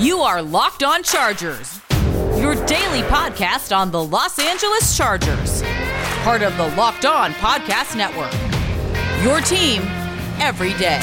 You are Locked On Chargers, your daily podcast on the Los Angeles Chargers, part of the Locked On Podcast Network. Your team every day.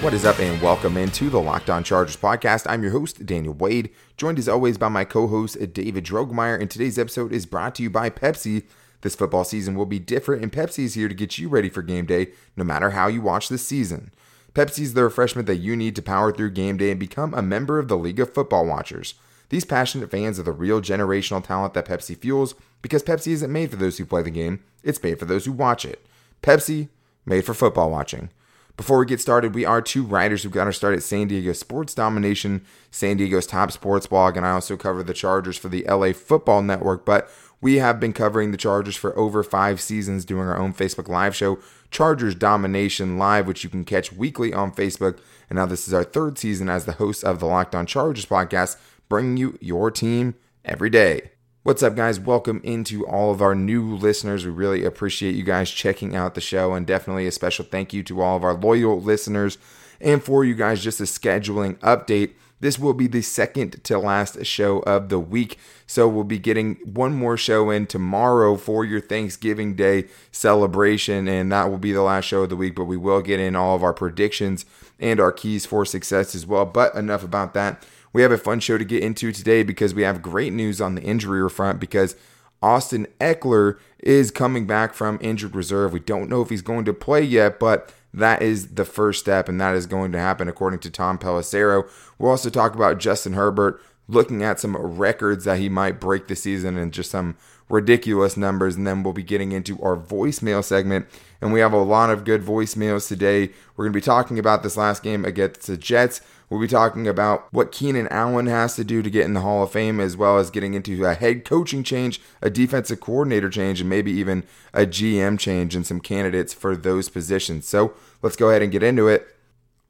What is up, and welcome into the Locked On Chargers podcast. I'm your host, Daniel Wade, joined as always by my co host, David Drogemeyer. And today's episode is brought to you by Pepsi. This football season will be different, and Pepsi is here to get you ready for game day no matter how you watch this season. Pepsi is the refreshment that you need to power through game day and become a member of the League of Football Watchers. These passionate fans are the real generational talent that Pepsi fuels because Pepsi isn't made for those who play the game, it's made for those who watch it. Pepsi, made for football watching. Before we get started, we are two writers who got our start at San Diego Sports Domination, San Diego's top sports blog, and I also cover the Chargers for the LA Football Network. But we have been covering the Chargers for over five seasons, doing our own Facebook Live show, Chargers Domination Live, which you can catch weekly on Facebook. And now this is our third season as the host of the Locked On Chargers podcast, bringing you your team every day. What's up, guys? Welcome into all of our new listeners. We really appreciate you guys checking out the show, and definitely a special thank you to all of our loyal listeners. And for you guys, just a scheduling update. This will be the second to last show of the week. So we'll be getting one more show in tomorrow for your Thanksgiving Day celebration, and that will be the last show of the week. But we will get in all of our predictions and our keys for success as well. But enough about that. We have a fun show to get into today because we have great news on the injury front because Austin Ekeler is coming back from injured reserve. We don't know if he's going to play yet, but that is the first step, and that is going to happen according to Tom Pelissero. We'll also talk about Justin Herbert looking at some records that he might break this season and just some ridiculous numbers. And then we'll be getting into our voicemail segment. And we have a lot of good voicemails today. We're going to be talking about this last game against the Jets. We'll be talking about what Keenan Allen has to do to get in the Hall of Fame, as well as getting into a head coaching change, a defensive coordinator change, and maybe even a GM change and some candidates for those positions. So let's go ahead and get into it.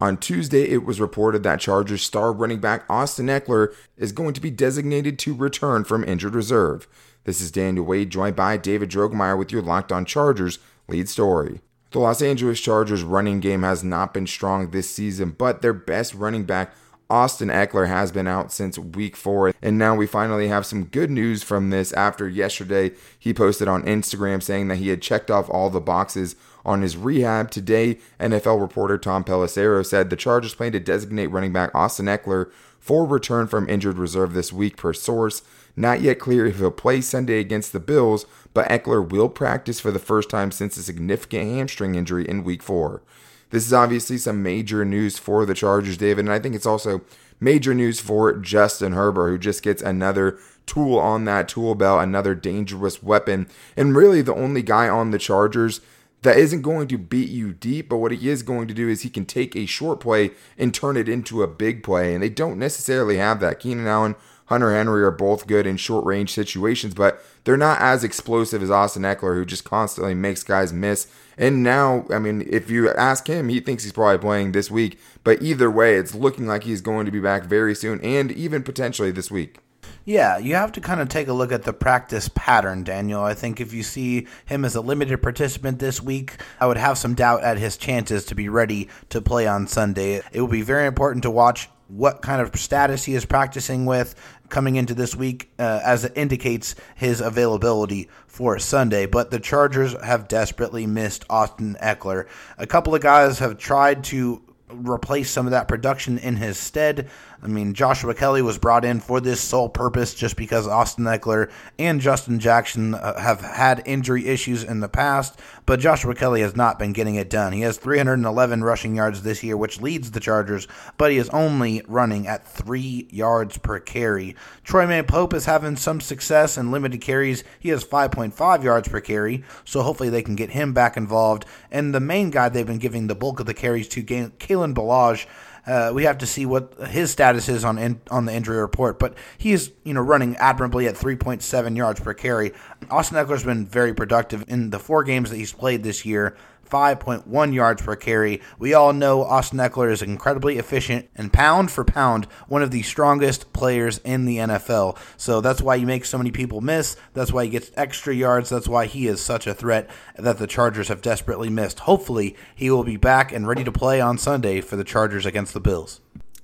On Tuesday, it was reported that Chargers star running back Austin Ekeler is going to be designated to return from injured reserve. This is Daniel Wade, joined by David Drogemeyer with your Locked On Chargers lead story. The Los Angeles Chargers running game has not been strong this season, but their best running back, Austin Ekeler has been out since week four. And now we finally have some good news from this after yesterday he posted on Instagram saying that he had checked off all the boxes on his rehab. Today, NFL reporter Tom Pelissero said the Chargers plan to designate running back Austin Ekeler for return from injured reserve this week per source. Not yet clear if he'll play Sunday against the Bills, but Ekeler will practice for the first time since a significant hamstring injury in week four. This is obviously some major news for the Chargers, David, and I think it's also major news for Justin Herbert, who just gets another tool on that tool belt, another dangerous weapon, and really the only guy on the Chargers that isn't going to beat you deep, but what he is going to do is he can take a short play and turn it into a big play, and they don't necessarily have that. Keenan Allen Hunter Henry are both good in short range situations, but they're not as explosive as Austin Ekeler, who just constantly makes guys miss. And now, I mean, if you ask him, he thinks he's probably playing this week. But either way, it's looking like he's going to be back very soon and even potentially this week. Yeah, you have to kind of take a look at the practice pattern, Daniel. I think if you see him as a limited participant this week, I would have some doubt at his chances to be ready to play on Sunday. It will be very important to watch what kind of status he is practicing with coming into this week, uh, as it indicates his availability for Sunday. But the Chargers have desperately missed Austin Ekeler. A couple of guys have tried to replace some of that production in his stead. I mean, Joshua Kelley was brought in for this sole purpose just because Austin Ekeler and Justin Jackson uh, have had injury issues in the past, but Joshua Kelley has not been getting it done. He has 311 rushing yards this year, which leads the Chargers, but he is only running at three yards per carry. Troymaine Pope is having some success in limited carries. He has 5.5 yards per carry, so hopefully they can get him back involved. And the main guy they've been giving the bulk of the carries to, Kalen Ballage, uh, we have to see what his status is on in, on the injury report, but he is you know running admirably at 3.7 yards per carry. Austin Ekeler's been very productive in the four games that he's played this year. 5.1 yards per carry. We all know Austin Ekeler is incredibly efficient and pound for pound, one of the strongest players in the NFL. So that's why you make so many people miss. That's why he gets extra yards. That's why he is such a threat that the Chargers have desperately missed. Hopefully, he will be back and ready to play on Sunday for the Chargers against the Bills.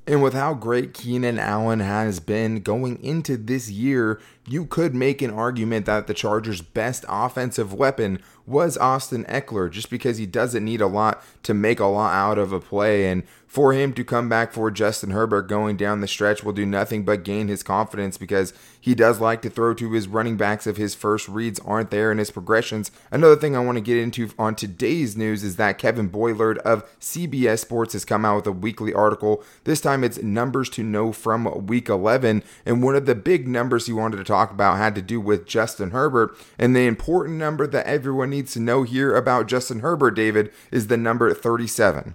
And with how great Keenan Allen has been going into this year, you could make an argument that the Chargers' best offensive weapon was Austin Ekeler just because he doesn't need a lot to make a lot out of a play. And for him to come back for Justin Herbert going down the stretch will do nothing but gain his confidence because he does like to throw to his running backs if his first reads aren't there in his progressions. Another thing I want to get into on today's news is that Kevin Boilard of CBS Sports has come out with a weekly article. This time it's numbers to know from week 11. And one of the big numbers he wanted to talk about had to do with Justin Herbert. And the important number that everyone needs to know here about Justin Herbert, David, is the number 37.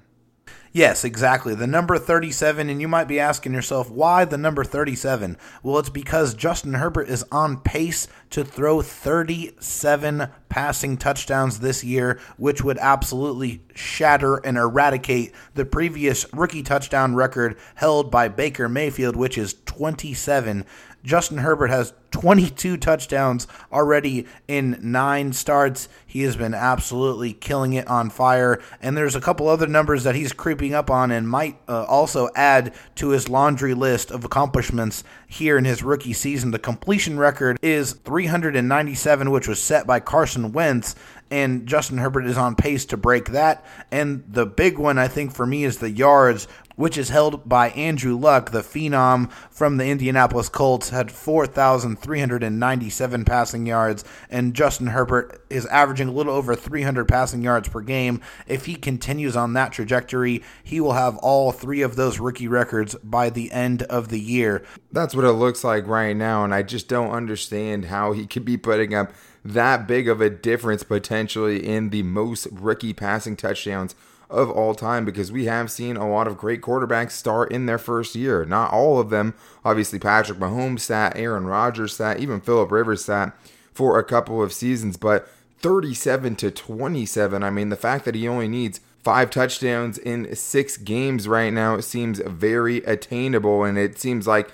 Yes, exactly. The number 37, and you might be asking yourself, why the number 37? Well, it's because Justin Herbert is on pace to throw 37 passing touchdowns this year, which would absolutely shatter and eradicate the previous rookie touchdown record held by Baker Mayfield, which is 27. Justin Herbert has 22 touchdowns already in nine starts. He has been absolutely killing it on fire. And there's a couple other numbers that he's creeping up on and might uh, also add to his laundry list of accomplishments here in his rookie season. The completion record is 397, which was set by Carson Wentz and Justin Herbert is on pace to break that. And the big one, I think, for me is the yards, which is held by Andrew Luck, the phenom from the Indianapolis Colts, had 4,397 passing yards, and Justin Herbert is averaging a little over 300 passing yards per game. If he continues on that trajectory, he will have all three of those rookie records by the end of the year. That's what it looks like right now, and I just don't understand how he could be putting up that big of a difference potentially in the most rookie passing touchdowns of all time because we have seen a lot of great quarterbacks start in their first year. Not all of them. Obviously, Patrick Mahomes sat, Aaron Rodgers sat, even Philip Rivers sat for a couple of seasons, but 37 to 27. I mean, the fact that he only needs five touchdowns in six games right now seems very attainable, and it seems like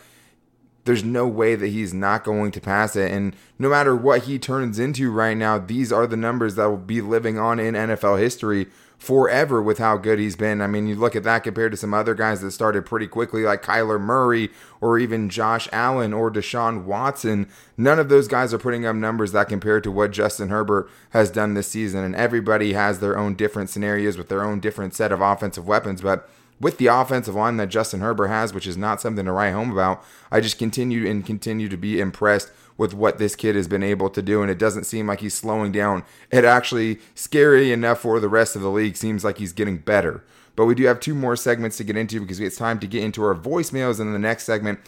there's no way that he's not going to pass it. And no matter what he turns into right now, these are the numbers that will be living on in NFL history forever with how good he's been. I mean, you look at that compared to some other guys that started pretty quickly, like Kyler Murray or even Josh Allen or Deshaun Watson. None of those guys are putting up numbers that compare to what Justin Herbert has done this season. And everybody has their own different scenarios with their own different set of offensive weapons. But with the offensive line that Justin Herbert has, which is not something to write home about, I just continue and continue to be impressed with what this kid has been able to do. And it doesn't seem like he's slowing down. It actually, scary enough for the rest of the league, seems like he's getting better. But we do have two more segments to get into because it's time to get into our voicemails. And in the next segment,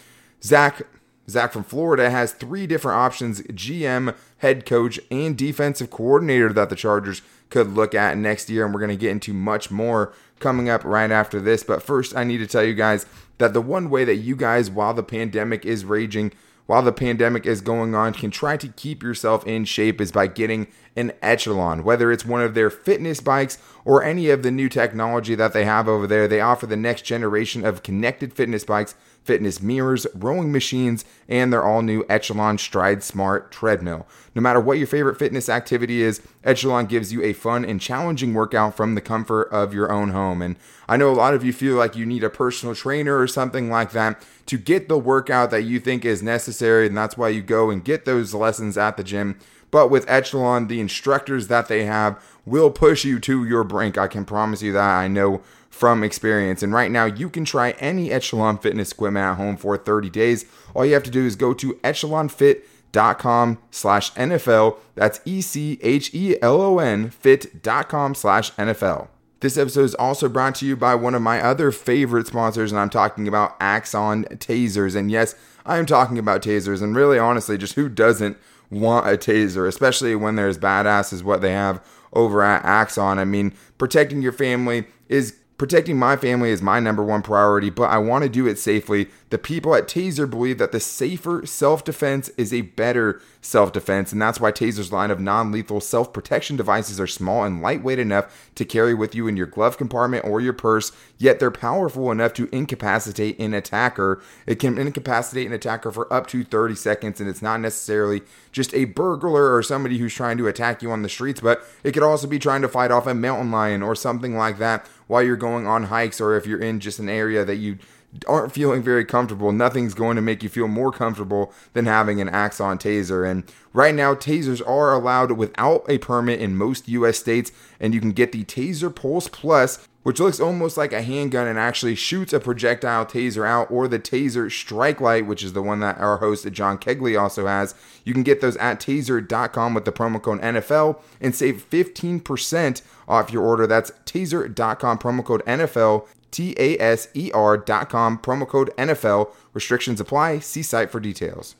Zach Zach from Florida has three different options GM, head coach, and defensive coordinator that the Chargers could look at next year. And we're going to get into much more coming up right after this. But first, I need to tell you guys that the one way that you guys, while the pandemic is raging, while the pandemic is going on, can try to keep yourself in shape is by getting an Echelon. Whether it's one of their fitness bikes or any of the new technology that they have over there, they offer the next generation of connected fitness bikes fitness mirrors, rowing machines, and their all new Echelon Stride Smart treadmill. No matter what your favorite fitness activity is, Echelon gives you a fun and challenging workout from the comfort of your own home. And I know a lot of you feel like you need a personal trainer or something like that to get the workout that you think is necessary, and that's why you go and get those lessons at the gym. But with Echelon, the instructors that they have will push you to your brink. I can promise you that. I know from experience. And right now, you can try any Echelon fitness equipment at home for 30 days. All you have to do is go to echelonfit.com slash NFL. That's E-C-H-E-L-O-N fit.com slash NFL. This episode is also brought to you by one of my other favorite sponsors, and I'm talking about Axon Tasers. And yes, I'm talking about tasers, and really honestly, just who doesn't want a taser, especially when they're as badass as what they have over at Axon. I mean, protecting your family is Protecting my family is my number one priority, but I want to do it safely The people at Taser believe that the safer self defense is a better self defense, and that's why Taser's line of non lethal self protection devices are small and lightweight enough to carry with you in your glove compartment or your purse, yet they're powerful enough to incapacitate an attacker. It can incapacitate an attacker for up to 30 seconds, and it's not necessarily just a burglar or somebody who's trying to attack you on the streets, but it could also be trying to fight off a mountain lion or something like that while you're going on hikes or if you're in just an area that you aren't feeling very comfortable, nothing's going to make you feel more comfortable than having an Axon taser. And right now, tasers are allowed without a permit in most US states, and you can get the Taser Pulse Plus. Which looks almost like a handgun and actually shoots a projectile taser out, or the Taser Strike Light, which is the one that our host John Kegley also has. You can get those at taser.com with the promo code NFL and save 15% off your order. That's taser.com, promo code NFL. T-A-S-E-R dot com, promo code NFL. Restrictions apply. See site for details.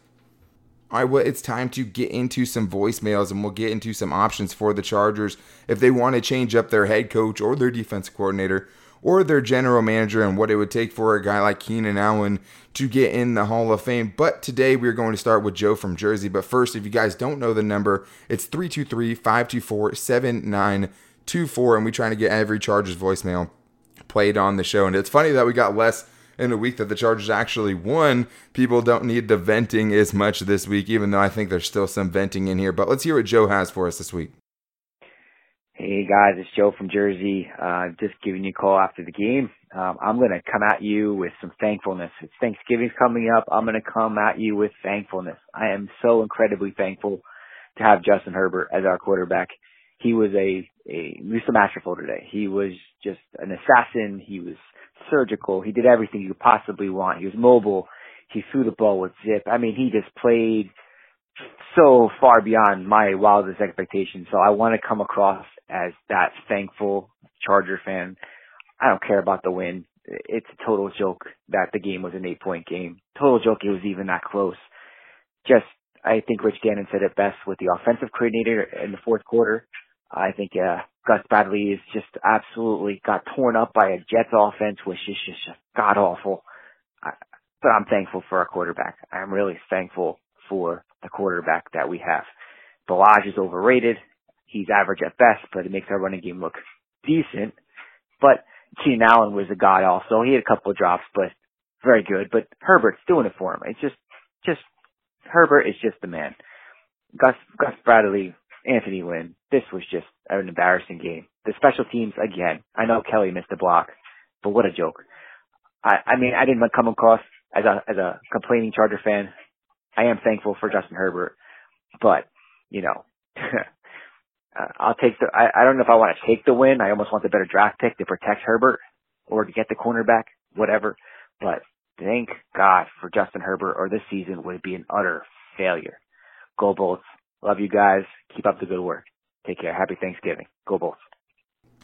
All right, well, it's time to get into some voicemails and we'll get into some options for the Chargers if they want to change up their head coach or their defense coordinator or their general manager and what it would take for a guy like Keenan Allen to get in the Hall of Fame. But today we're going to start with Joe from Jersey. But first, if you guys don't know the number, it's 323 524 7924. And we're trying to get every Chargers voicemail played on the show. And it's funny that we got less in a week that the Chargers actually won. People don't need the venting as much this week, even though I think there's still some venting in here. But let's hear what Joe has for us this week. Hey guys, it's Joe from Jersey. Uh, just giving you a call after the game. Um, I'm going to come at you with some thankfulness. It's Thanksgiving's coming up. I'm going to come at you with thankfulness. I am so incredibly thankful to have Justin Herbert as our quarterback he was a, a Masterful today. He was just an assassin. He was surgical. He did everything you could possibly want. He was mobile. He threw the ball with zip. I mean, he just played so far beyond my wildest expectations. So I want to come across as that thankful Charger fan. I don't care about the win. It's a total joke that the game was an eight point game. Total joke it was even that close. Just, I think Rich Gannon said it best with the offensive coordinator in the fourth quarter. I think uh, Gus Bradley is just absolutely got torn up by a Jets offense, which is just god awful. But I'm thankful for our quarterback. I'm really thankful for the quarterback that we have. Ballage is overrated. He's average at best, but it makes our running game look decent. But Keenan Allen was a god also. He had a couple of drops, but very good. But Herbert's doing it for him. It's just, just Herbert is just the man. Gus Gus Bradley Anthony Lynn, this was just an embarrassing game. The special teams, again, I know Kelley missed a block, but what a joke. I, I mean, I didn't come across as a, as a complaining Charger fan. I am thankful for Justin Herbert, but, you know, uh, I'll take the, I, I don't know if I want to take the win. I almost want the better draft pick to protect Herbert or to get the cornerback, whatever. But thank God for Justin Herbert or this season would be an utter failure. Go Bolts. Love you guys. Keep up the good work. Take care. Happy Thanksgiving. Go Bolts.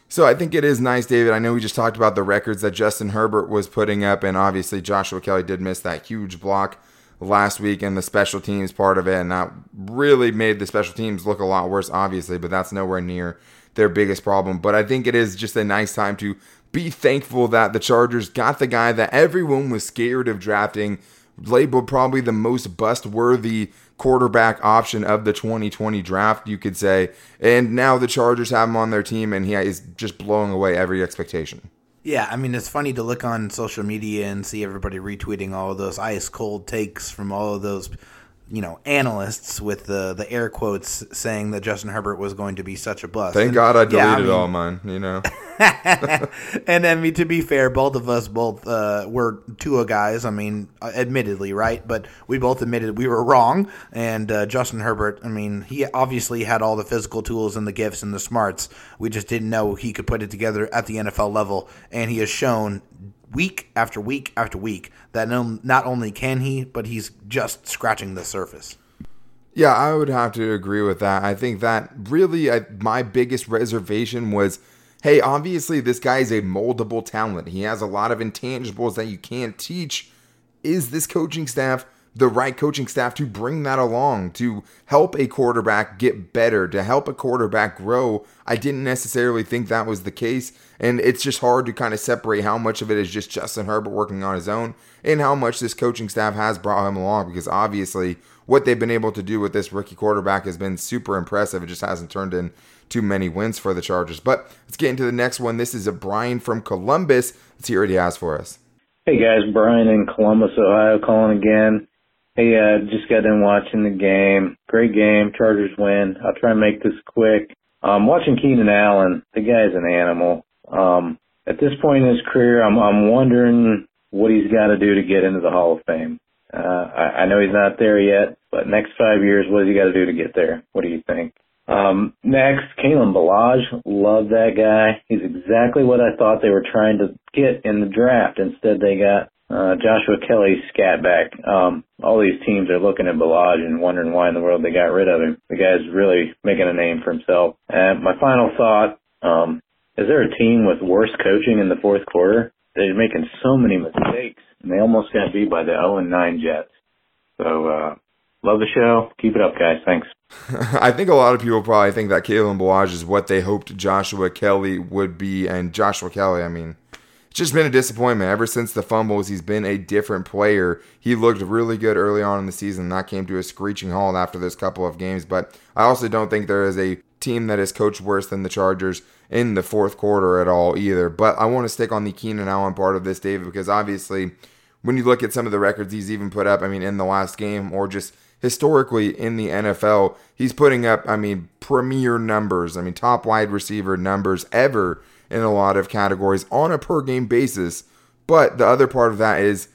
So I think it is nice, David. I know we just talked about the records that Justin Herbert was putting up, and obviously Joshua Kelley did miss that huge block last week and the special teams part of it, and that really made the special teams look a lot worse, obviously, but that's nowhere near their biggest problem. But I think it is just a nice time to be thankful that the Chargers got the guy that everyone was scared of drafting, labeled probably the most bust worthy quarterback option of the 2020 draft, you could say. And now the Chargers have him on their team, and he is just blowing away every expectation. Yeah, I mean, it's funny to look on social media and see everybody retweeting all of those ice cold takes from all of those you know analysts with the the air quotes saying that Justin Herbert was going to be such a bust. Thank and, God I deleted yeah, I mean, all mine. You know. and I mean, to be fair, both of us both uh, were Tua guys. I mean, admittedly, right? But we both admitted we were wrong. And uh, Justin Herbert, I mean, he obviously had all the physical tools and the gifts and the smarts. We just didn't know he could put it together at the NFL level, and he has shown week after week after week that no, not only can he, but he's just scratching the surface. Yeah, I would have to agree with that. I think that really I, my biggest reservation was hey, obviously this guy is a moldable talent. He has a lot of intangibles that you can't teach. Is this coaching staff the right coaching staff to bring that along, to help a quarterback get better, to help a quarterback grow. I didn't necessarily think that was the case. And it's just hard to kind of separate how much of it is just Justin Herbert working on his own and how much this coaching staff has brought him along because obviously what they've been able to do with this rookie quarterback has been super impressive. It just hasn't turned in too many wins for the Chargers. But let's get into the next one. This is a Brian from Columbus. Let's hear what he has for us. Hey guys, Brian in Columbus, Ohio calling again. Hey, uh, just got in watching the game. Great game. Chargers win. I'll try and make this quick. Um, watching Keenan Allen, the guy's an animal. Um, at this point in his career, I'm, I'm wondering what he's got to do to get into the Hall of Fame. Uh, I, I know he's not there yet, but next five years, what does he got to do to get there? What do you think? Um, next, Kalen Ballage. Love that guy. He's exactly what I thought they were trying to get in the draft. Instead, they got uh, Joshua Kelley scat back. Um, all these teams are looking at Ballage and wondering why in the world they got rid of him. The guy's really making a name for himself. And my final thought, um, is there a team with worse coaching in the fourth quarter? They're making so many mistakes, and they almost got beat by the 0 and 9 Jets. So, uh, love the show. Keep it up, guys. Thanks. I think a lot of people probably think that Kalen Ballage is what they hoped Joshua Kelley would be. And Joshua Kelley, I mean, it's just been a disappointment. Ever since the fumbles, he's been a different player. He looked really good early on in the season. That came to a screeching halt after those couple of games. But I also don't think there is a team that is coached worse than the Chargers in the fourth quarter at all either. But I want to stick on the Keenan Allen part of this, David, because obviously when you look at some of the records he's even put up, I mean, in the last game or just historically in the NFL, he's putting up, I mean, premier numbers. I mean, top wide receiver numbers ever in a lot of categories on a per game basis. But the other part of that is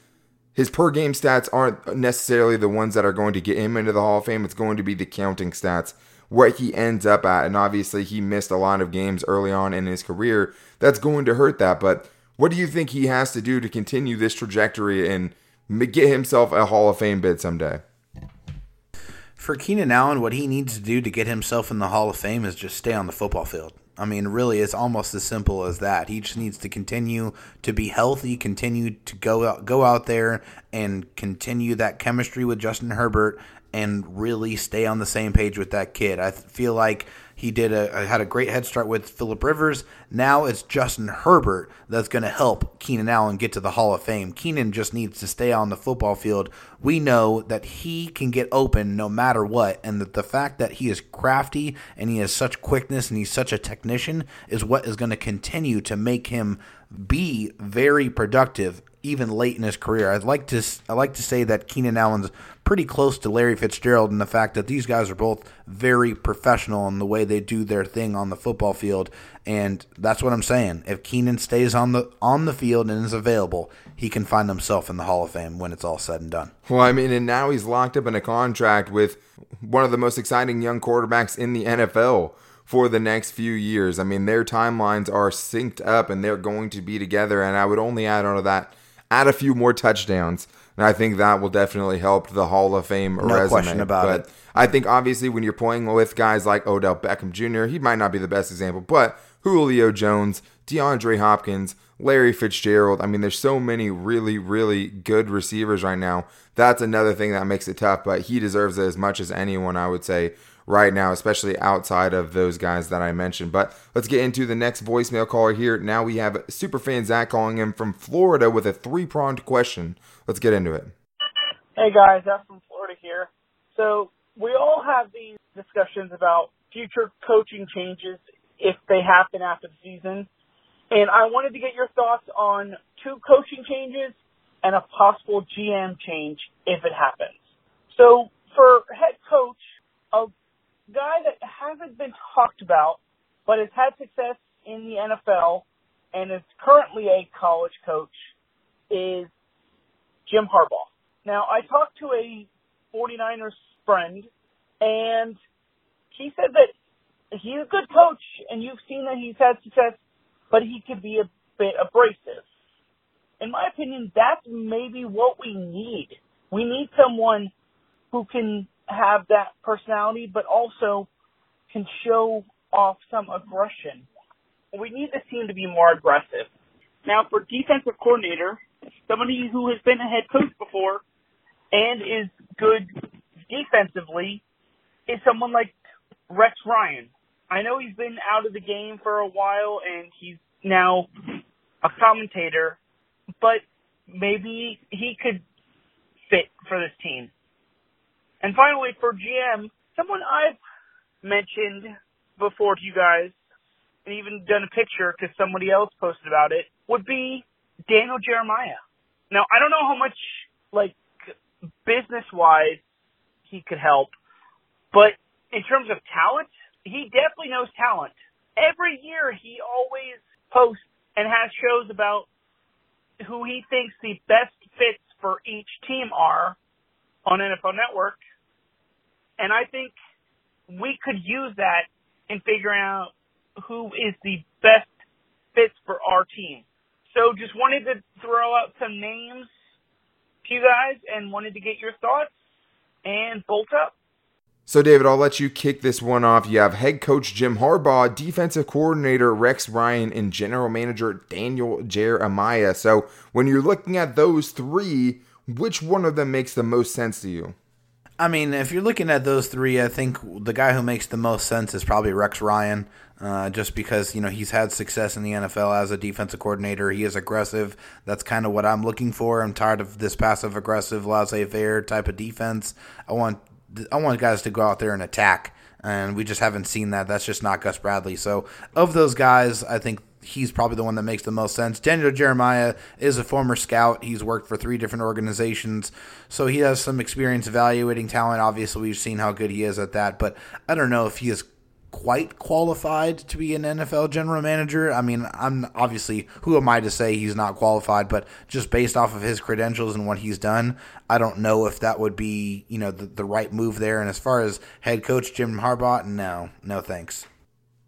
his per game stats aren't necessarily the ones that are going to get him into the Hall of Fame. It's going to be the counting stats what he ends up at. And obviously, he missed a lot of games early on in his career. That's going to hurt that. But what do you think he has to do to continue this trajectory and get himself a Hall of Fame bid someday? For Keenan Allen, what he needs to do to get himself in the Hall of Fame is just stay on the football field. I mean, really, it's almost as simple as that. He just needs to continue to be healthy, continue to go out, go out there and continue that chemistry with Justin Herbert, and really stay on the same page with that kid. I feel like he did a had a great head start with Philip Rivers. Now it's Justin Herbert that's going to help Keenan Allen get to the Hall of Fame. Keenan just needs to stay on the football field. We know that he can get open no matter what, and that the fact that he is crafty and he has such quickness and he's such a technician is what is going to continue to make him be very productive even late in his career. I'd like to I like to say that Keenan Allen's pretty close to Larry Fitzgerald in the fact that these guys are both very professional in the way they do their thing on the football field, and that's what I'm saying. If Keenan stays on the on the field and is available, he can find himself in the Hall of Fame when it's all said and done. Well, I mean, and now he's locked up in a contract with one of the most exciting young quarterbacks in the NFL for the next few years. I mean, their timelines are synced up and they're going to be together. And I would only add on to that add a few more touchdowns. And I think that will definitely help the Hall of Fame no resume. question about but it. I think obviously when you're playing with guys like Odell Beckham Jr., he might not be the best example, but Julio Jones, DeAndre Hopkins, Larry Fitzgerald. I mean, there's so many really, really good receivers right now. That's another thing that makes it tough, but he deserves it as much as anyone, I would say, right now, especially outside of those guys that I mentioned. But let's get into the next voicemail caller here. Now we have Superfan Zach calling in from Florida with a three pronged question. Let's get into it. Hey guys, Zach from Florida here. So we all have these discussions about future coaching changes if they happen after the season. And I wanted to get your thoughts on two coaching changes and a possible GM change if it happens. So for head coach, a guy that hasn't been talked about, but has had success in the NFL and is currently a college coach is Jim Harbaugh. Now, I talked to a 49ers friend and he said that he's a good coach and you've seen that he's had success, but he could be a bit abrasive. In my opinion, that's maybe what we need. We need someone who can have that personality, but also can show off some aggression. We need this team to be more aggressive. Now, for defensive coordinator, somebody who has been a head coach before and is good defensively is someone like Rex Ryan. I know he's been out of the game for a while and he's now a commentator, but maybe he could fit for this team. And finally, for GM, someone I've mentioned before to you guys, and even done a picture because somebody else posted about it, would be Daniel Jeremiah. Now, I don't know how much, like, business wise he could help, but in terms of talent, he definitely knows talent. Every year he always posts and has shows about who he thinks the best fits for each team are on NFL Network. And I think we could use that in figuring out who is the best fits for our team. So just wanted to throw out some names to you guys and wanted to get your thoughts and bolt up. So, David, I'll let you kick this one off. You have head coach Jim Harbaugh, defensive coordinator Rex Ryan, and general manager Daniel Jeremiah. So, when you're looking at those three, which one of them makes the most sense to you? I mean, if you're looking at those three, I think the guy who makes the most sense is probably Rex Ryan, uh, just because you know he's had success in the NFL as a defensive coordinator. He is aggressive. That's kind of what I'm looking for. I'm tired of this passive aggressive, laissez-faire type of defense. I want I want guys to go out there and attack, and we just haven't seen that. That's just not Gus Bradley. So, of those guys, I think he's probably the one that makes the most sense. Daniel Jeremiah is a former scout. He's worked for three different organizations, so he has some experience evaluating talent. Obviously, we've seen how good he is at that, but I don't know if he is quite qualified to be an NFL general manager. I mean, I'm obviously who am I to say he's not qualified, but just based off of his credentials and what he's done, I don't know if that would be, you know, the, the right move there. And as far as head coach Jim Harbaugh, no, no thanks.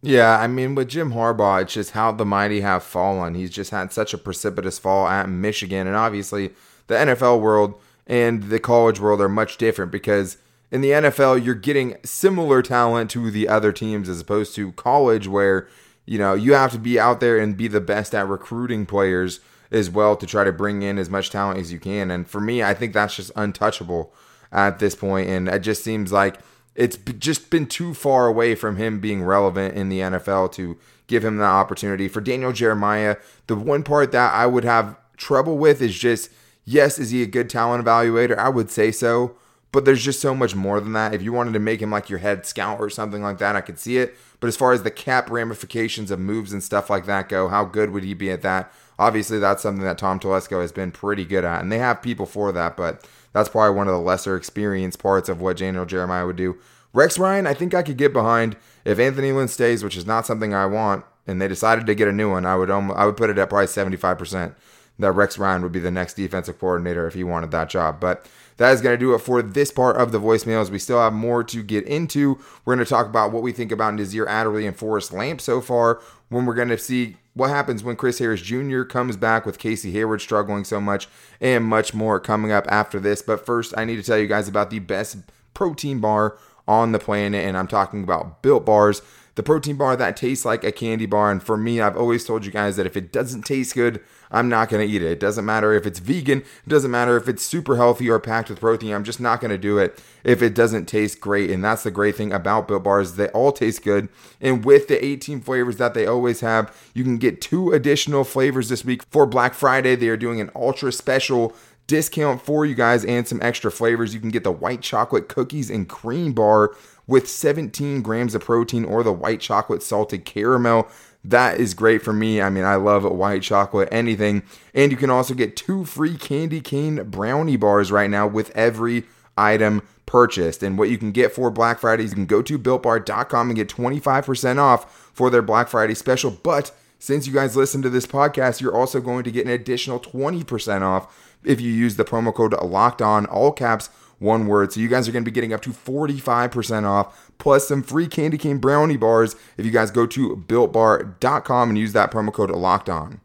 Yeah, I mean, with Jim Harbaugh, it's just how the mighty have fallen. He's just had such a precipitous fall at Michigan. And obviously, the NFL world and the college world are much different because in the NFL, you're getting similar talent to the other teams as opposed to college, where you know you have to be out there and be the best at recruiting players as well to try to bring in as much talent as you can. And for me, I think that's just untouchable at this point, and it just seems like it's just been too far away from him being relevant in the NFL to give him the opportunity. For Daniel Jeremiah, the one part that I would have trouble with is just yes, is he a good talent evaluator? I would say so, but there's just so much more than that. If you wanted to make him like your head scout or something like that, I could see it. But as far as the cap ramifications of moves and stuff like that go, how good would he be at that? Obviously, that's something that Tom Telesco has been pretty good at, and they have people for that, but that's probably one of the lesser experienced parts of what Daniel Jeremiah would do. Rex Ryan, I think I could get behind if Anthony Lynn stays, which is not something I want, and they decided to get a new one. I would I would put it at probably seventy five percent that Rex Ryan would be the next defensive coordinator if he wanted that job. But that is going to do it for this part of the voicemails. We still have more to get into. We're going to talk about what we think about Nasir Adderley and Forrest Lamp so far. When we're going to see what happens when Chris Harris Jr. comes back with Casey Hayward struggling so much, and much more coming up after this. But first, I need to tell you guys about the best protein bar on the planet, and I'm talking about Built Bars, the protein bar that tastes like a candy bar. And for me, I've always told you guys that if it doesn't taste good, I'm not going to eat it. It doesn't matter if it's vegan, it doesn't matter if it's super healthy or packed with protein. I'm just not going to do it if it doesn't taste great. And that's the great thing about Built Bars. They all taste good. And with the 18 flavors that they always have, you can get two additional flavors this week for Black Friday. They are doing an ultra special discount for you guys and some extra flavors. You can get the white chocolate cookies and cream bar with 17 grams of protein or the white chocolate salted caramel. That is great for me. I mean, I love white chocolate, anything. And you can also get two free candy cane brownie bars right now with every item purchased. And what you can get for Black Friday is you can go to builtbar.com and get 25% off for their Black Friday special. But since you guys listen to this podcast, you're also going to get an additional 20% off if you use the promo code locked on, all caps, one word. So you guys are going to be getting up to 45% off, plus some free candy cane brownie bars if you guys go to builtbar.com and use that promo code locked on.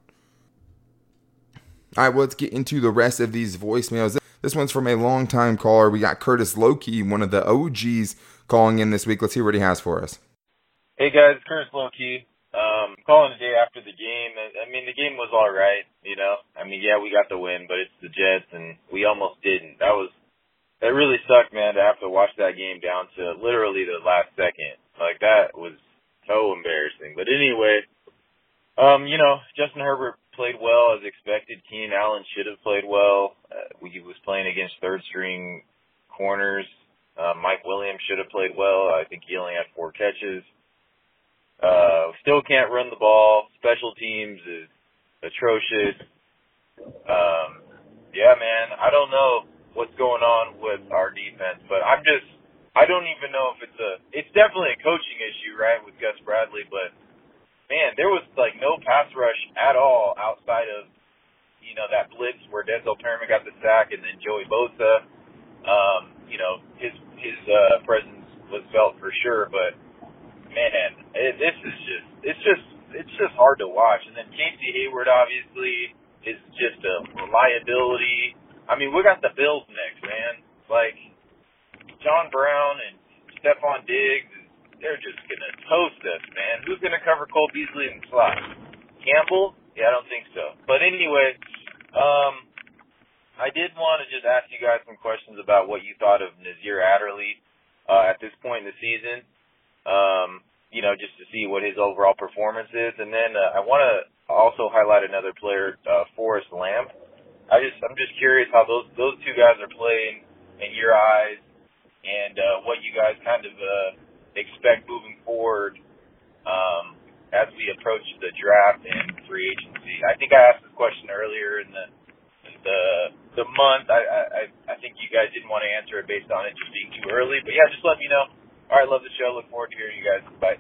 All right, well, let's get into the rest of these voicemails. This one's from a longtime caller. We got Curtis Loki, one of the OGs, calling in this week. Let's see what he has for us. Hey guys, Curtis Loki. Um, calling the day after the game. I mean, the game was all right. You know, I mean, yeah, we got the win, but it's the Jets, and we almost didn't. That was it really sucked, man, to have to watch that game down to literally the last second. Like that was so embarrassing. But anyway, um, you know, Justin Herbert played well as expected. Keenan Allen should have played well. Uh, he was playing against third string corners. Uh, Mike Williams should have played well. I think he only had four catches. Uh, still can't run the ball. Special teams is atrocious. Um, yeah, man, I don't know what's going on with our defense, but I'm just, I don't even know if it's a, it's definitely a coaching issue, right, with Gus Bradley, but man, there was like no pass rush at all outside of you know that blitz where Denzel Perryman got the sack and then Joey Bosa. Um, you know his his uh, presence was felt for sure, but man, it, this is just it's just it's just hard to watch. And then Casey Hayward obviously is just a reliability. I mean, we got the Bills next, man. Like John Brown and Stefon Diggs they're just gonna toast us, man. Who's gonna cover Cole Beasley in the slot? Campbell? Yeah, I don't think so. But anyway, um, I did want to just ask you guys some questions about what you thought of Nasir Adderley uh, at this point in the season. Um, you know, just to see what his overall performance is, and then uh, I want to also highlight another player, uh, Forrest Lamp. I just, I'm just curious how those those two guys are playing in your eyes, and uh, what you guys kind of uh, expect moving forward um, as we approach the draft and free agency? I think I asked this question earlier in the the the month. I, I I think you guys didn't want to answer it based on it just being too early. But yeah, just let me know. All right, love the show. Look forward to hearing you guys. Bye.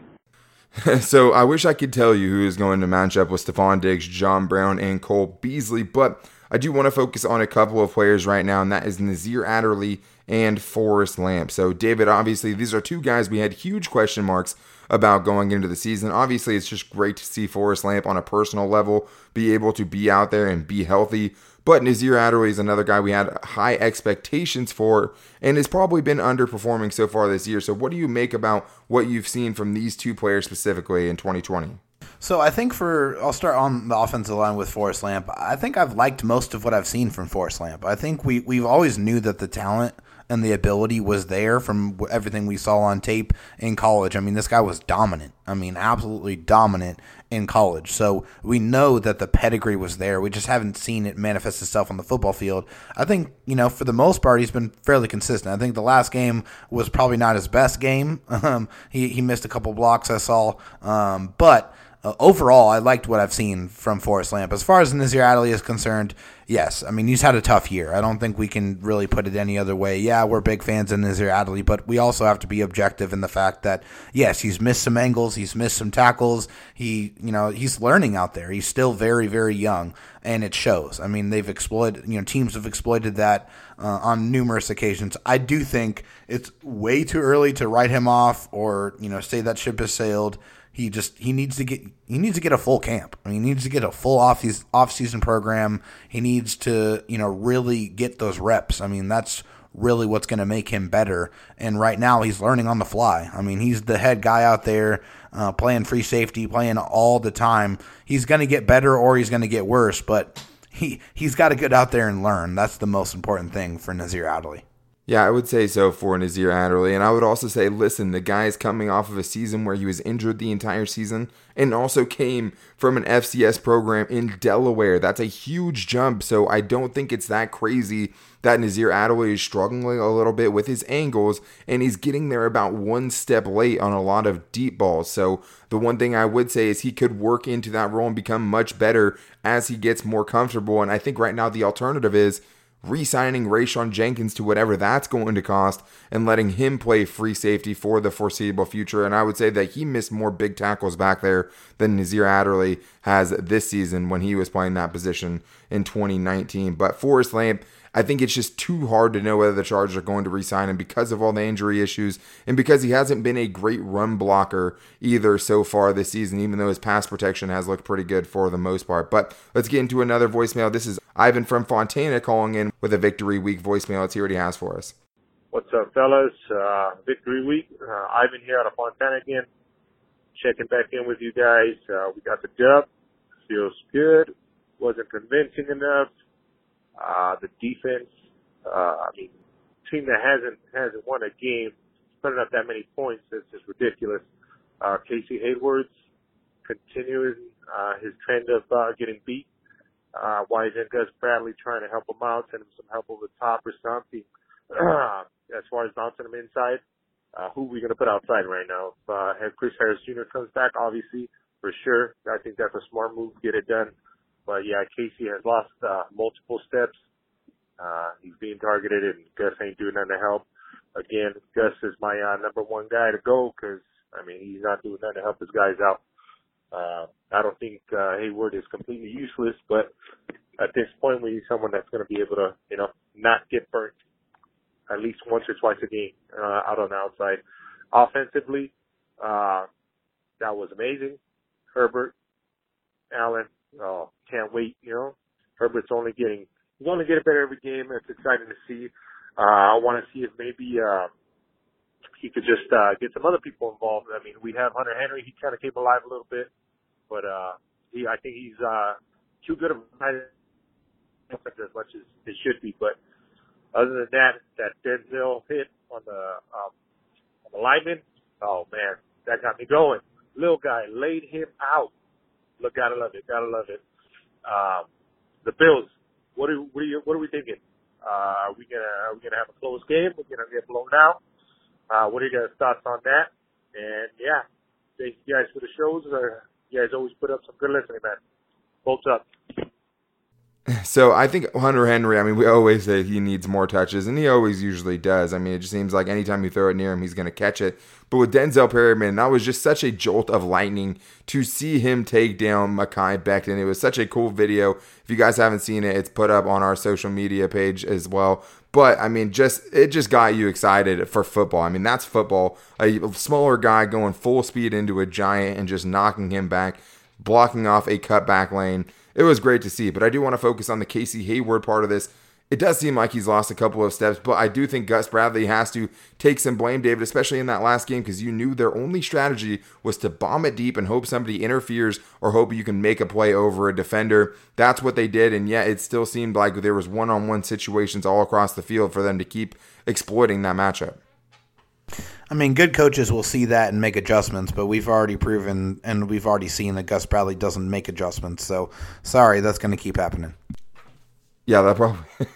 so I wish I could tell you who is going to match up with Stefon Diggs, John Brown, and Cole Beasley, but I do want to focus on a couple of players right now, and that is Nasir Adderley and Forrest Lamp. So, David, obviously, these are two guys we had huge question marks about going into the season. Obviously, it's just great to see Forrest Lamp on a personal level be able to be out there and be healthy. But Nasir Adderley is another guy we had high expectations for and has probably been underperforming so far this year. So, what do you make about what you've seen from these two players specifically in 2020? So I think for I'll start on the offensive line with Forrest Lamp. I think I've liked most of what I've seen from Forrest Lamp. I think we we've always knew that the talent and the ability was there from everything we saw on tape in college. I mean, this guy was dominant. I mean, absolutely dominant in college. So we know that the pedigree was there. We just haven't seen it manifest itself on the football field. I think, you know, for the most part, he's been fairly consistent. I think the last game was probably not his best game. Um, he, he missed a couple blocks, I saw. Um, but uh, overall, I liked what I've seen from Forrest Lamp. As far as Nasir Adderley is concerned, yes, I mean he's had a tough year. I don't think we can really put it any other way. Yeah, we're big fans of Nasir Adderley, but we also have to be objective in the fact that yes, he's missed some angles, he's missed some tackles. He, you know, he's learning out there. He's still very, very young, and it shows. I mean, they've exploited, you know, teams have exploited that uh, on numerous occasions. I do think it's way too early to write him off or you know say that ship has sailed. He just he needs to get he needs to get a full camp. I mean, he needs to get a full off off season program. He needs to you know really get those reps. I mean, that's really what's going to make him better. And right now, he's learning on the fly. I mean, he's the head guy out there uh, playing free safety, playing all the time. He's going to get better or he's going to get worse, but he he's got to get out there and learn. That's the most important thing for Nasir Adderley. Yeah, I would say so for Nasir Adderley. And I would also say, listen, the guy is coming off of a season where he was injured the entire season and also came from an FCS program in Delaware. That's a huge jump. So I don't think it's that crazy that Nasir Adderley is struggling a little bit with his angles and he's getting there about one step late on a lot of deep balls. So the one thing I would say is he could work into that role and become much better as he gets more comfortable. And I think right now the alternative is re signing Rayshawn Jenkins to whatever that's going to cost and letting him play free safety for the foreseeable future. And I would say that he missed more big tackles back there than Nasir Adderley has this season when he was playing that position in 2019. But Forrest Lamp, I think it's just too hard to know whether the Chargers are going to resign him because of all the injury issues and because he hasn't been a great run blocker either so far this season, even though his pass protection has looked pretty good for the most part. But let's get into another voicemail. This is Ivan from Fontana calling in with a victory week voicemail. Let's hear what he has for us. What's up, fellas? Uh, victory week. Uh, Ivan here out of Fontana again. Checking back in with you guys. Uh, we got the dub. Feels good. Wasn't convincing enough. Uh, the defense, uh, I mean, team that hasn't hasn't won a game putting up that many points is just ridiculous. Uh, Casey Hayward's continuing uh, his trend of uh, getting beat. Uh, why isn't Gus Bradley trying to help him out, send him some help over the top or something? as far as bouncing him inside, uh, who are we going to put outside right now? If, uh, if Chris Harris Jr. comes back, obviously, for sure, I think that's a smart move, get it done. But yeah, Casey has lost, uh, multiple steps. Uh, he's being targeted and Gus ain't doing nothing to help. Again, Gus is my, uh, number one guy to go because, I mean, he's not doing nothing to help his guys out. Uh, I don't think, uh, Hayward is completely useless, but at this point we need someone that's going to be able to, you know, not get burnt at least once or twice a game uh, out on the outside. Offensively, uh, that was amazing. Herbert, Allen, oh, can't wait. You know, Herbert's only getting he's only getting better every game. It's exciting to see. Uh, I want to see if maybe uh, he could just uh, get some other people involved. I mean, we have Hunter Henry. He kind of came alive a little bit, but uh, he I think he's uh, too good of a as much as it should be. But other than that, that Denzel hit on the um, on the lineman, oh man, that got me going. Little guy laid him out. Look, gotta love it, gotta love it. Um, the Bills, what are what are, you, what are we thinking? Uh, are we gonna are we gonna have a close game? We're gonna get blown out. Uh, what are your guys' thoughts on that? And yeah, thank you guys for the shows. Uh, you guys always put up some good listening, man. Bolts up. So I think Hunter Henry, I mean, we always say he needs more touches, and he always usually does. I mean, it just seems like anytime you throw it near him, he's going to catch it. But with Denzel Perryman, that was just such a jolt of lightning to see him take down Mekhi Becton. It was such a cool video. If you guys haven't seen it, it's put up on our social media page as well. But I mean, just it just got you excited for football. I mean, that's football. A smaller guy going full speed into a giant and just knocking him back, blocking off a cutback lane it was great to see. But I do want to focus on the Casey Hayward part of this. It does seem like he's lost a couple of steps, but I do think Gus Bradley has to take some blame, David, especially in that last game, because you knew their only strategy was to bomb it deep and hope somebody interferes or hope you can make a play over a defender. That's what they did, and yet it still seemed like there was one-on-one situations all across the field for them to keep exploiting that matchup. I mean, good coaches will see that and make adjustments, but we've already proven and we've already seen that Gus Bradley doesn't make adjustments. So, sorry, that's going to keep happening. Yeah, that probably,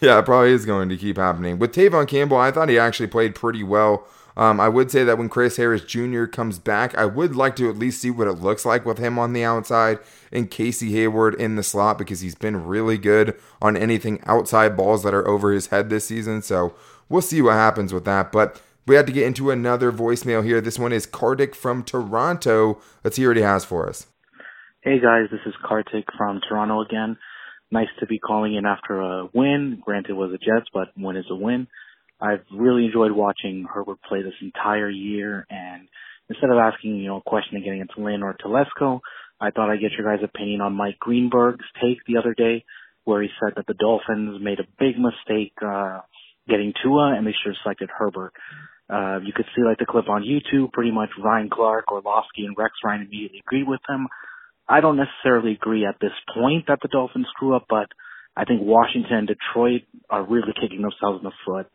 yeah, it probably is going to keep happening. With Tevaughn Campbell, I thought he actually played pretty well. Um, I would say that when Chris Harris Jr. comes back, I would like to at least see what it looks like with him on the outside and Casey Hayward in the slot because he's been really good on anything outside balls that are over his head this season. So we'll see what happens with that. But we had to get into another voicemail here. This one is Kartik from Toronto. Let's hear what he has for us. Hey guys, this is Kartik from Toronto again. Nice to be calling in after a win. Granted, it was a Jets, but win is a win. I've really enjoyed watching Herbert play this entire year, and instead of asking, you know, a question and getting into Lynn or Telesco, I thought I'd get your guys' opinion on Mike Greenberg's take the other day, where he said that the Dolphins made a big mistake uh, getting Tua, and they should have selected Herbert. Uh, you could see like the clip on YouTube, pretty much Ryan Clark, Orlovsky, and Rex Ryan immediately agreed with him. I don't necessarily agree at this point that the Dolphins screw up, but I think Washington and Detroit are really kicking themselves in the foot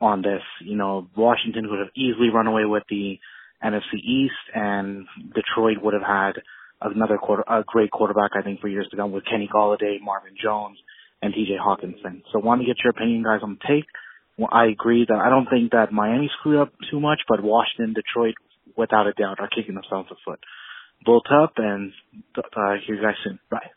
on this. You know, Washington would have easily run away with the NFC East, and Detroit would have had another quarter, a great quarterback, I think, for years to come with Kenny Golladay, Marvin Jones, and TJ Hockenson. So, want to get your opinion, guys, on the take. I agree that I don't think that Miami screwed up too much, but Washington, Detroit, without a doubt, are kicking themselves a foot. Built up, and uh, hear you guys soon. Bye.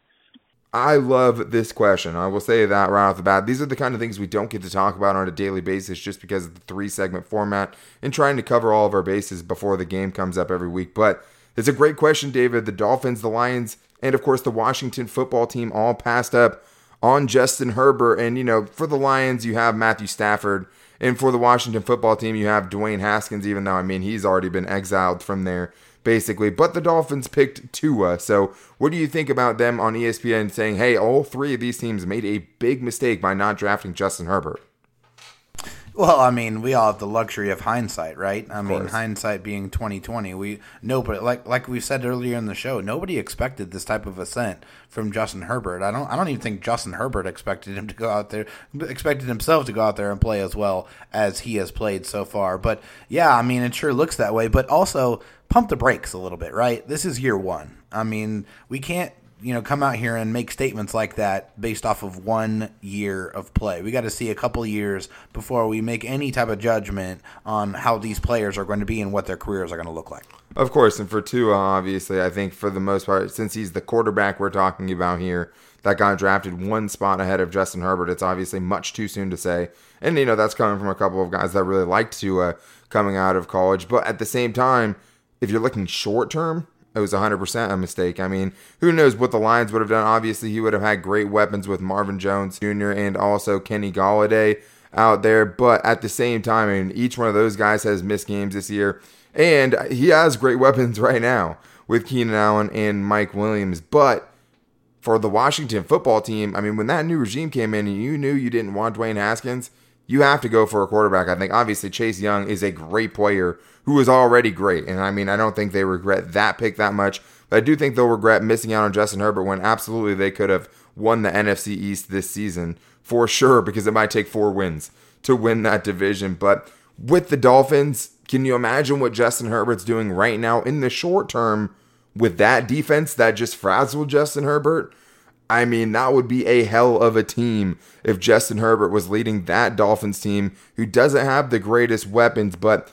I love this question. I will say that right off the bat. These are the kind of things we don't get to talk about on a daily basis just because of the three segment format and trying to cover all of our bases before the game comes up every week. But it's a great question, David. The Dolphins, the Lions, and of course the Washington football team all passed up on Justin Herbert. And, you know, for the Lions, you have Matthew Stafford. And for the Washington football team, you have Dwayne Haskins, even though, I mean, he's already been exiled from there, basically. But the Dolphins picked Tua. So, what do you think about them on ESPN saying, hey, all three of these teams made a big mistake by not drafting Justin Herbert? Well, I mean, we all have the luxury of hindsight, right? I mean, hindsight being twenty twenty. We nobody like like we said earlier in the show, nobody expected this type of ascent from Justin Herbert. I don't I don't even think Justin Herbert expected him to go out there expected himself to go out there and play as well as he has played so far. But yeah, I mean, it sure looks that way. But also pump the brakes a little bit, right? This is year one. I mean, we can't you know come out here and make statements like that based off of one year of play. We got to see a couple years before we make any type of judgment on how these players are going to be and what their careers are going to look like. Of course, and for Tua, obviously, I think for the most part, since he's the quarterback we're talking about here, that got drafted one spot ahead of Justin Herbert, it's obviously much too soon to say. And you know that's coming from a couple of guys that really liked Tua coming out of college, but at the same time, if you're looking short term, it was 100% a mistake. I mean, who knows what the Lions would have done? Obviously, he would have had great weapons with Marvin Jones Jr. and also Kenny Golladay out there. But at the same time, I mean, each one of those guys has missed games this year. And he has great weapons right now with Keenan Allen and Mike Williams. But for the Washington football team, I mean, when that new regime came in and you knew you didn't want Dwayne Haskins, you have to go for a quarterback. I think obviously Chase Young is a great player who is already great. And I mean, I don't think they regret that pick that much. But I do think they'll regret missing out on Justin Herbert when absolutely they could have won the NFC East this season for sure because it might take four wins to win that division. But with the Dolphins, can you imagine what Justin Herbert's doing right now in the short term with that defense that just frazzled Justin Herbert? I mean, that would be a hell of a team if Justin Herbert was leading that Dolphins team who doesn't have the greatest weapons, but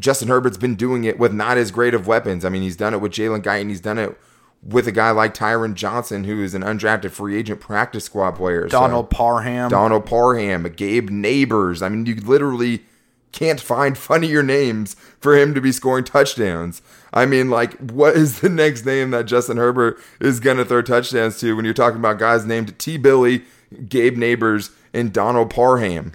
Justin Herbert's been doing it with not as great of weapons. I mean, he's done it with Jalen Guyton. He's done it with a guy like Tyron Johnson, who is an undrafted free agent practice squad player. Donald so, Parham. Donald Parham, Gabe Nabers. I mean, you literally can't find funnier names for him to be scoring touchdowns. I mean, like, what is the next name that Justin Herbert is going to throw touchdowns to when you're talking about guys named T. Billy, Gabe Nabers, and Donald Parham?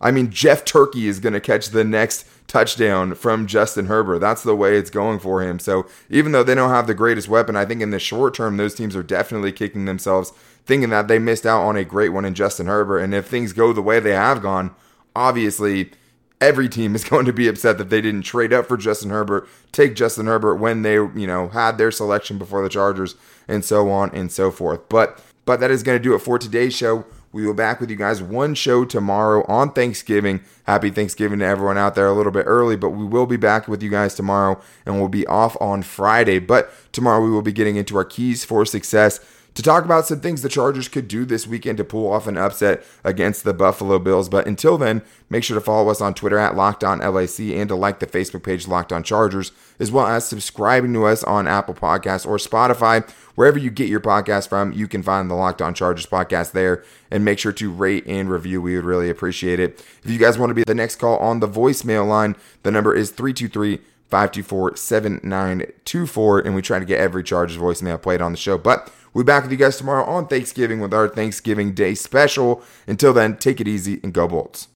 I mean, Jeff Turkey is going to catch the next touchdown from Justin Herbert. That's the way it's going for him. So even though they don't have the greatest weapon, I think in the short term, those teams are definitely kicking themselves, thinking that they missed out on a great one in Justin Herbert. And if things go the way they have gone, obviously every team is going to be upset that they didn't trade up for Justin Herbert, take Justin Herbert when they, you know, had their selection before the Chargers and so on and so forth. But but that is going to do it for today's show. We will be back with you guys one show tomorrow on Thanksgiving. Happy Thanksgiving to everyone out there a little bit early, but we will be back with you guys tomorrow and we'll be off on Friday. But tomorrow we will be getting into our keys for success to talk about some things the Chargers could do this weekend to pull off an upset against the Buffalo Bills. But until then, make sure to follow us on Twitter at Locked On LAC and to like the Facebook page Locked On Chargers, as well as subscribing to us on Apple Podcasts or Spotify. Wherever you get your podcast from, you can find the Locked On Chargers podcast there. And make sure to rate and review. We would really appreciate it. If you guys want to be the next call on the voicemail line, the number is 323- 524 7924. And we try to get every Chargers voicemail played on the show. But we'll be back with you guys tomorrow on Thanksgiving with our Thanksgiving Day special. Until then, take it easy and go Bolts.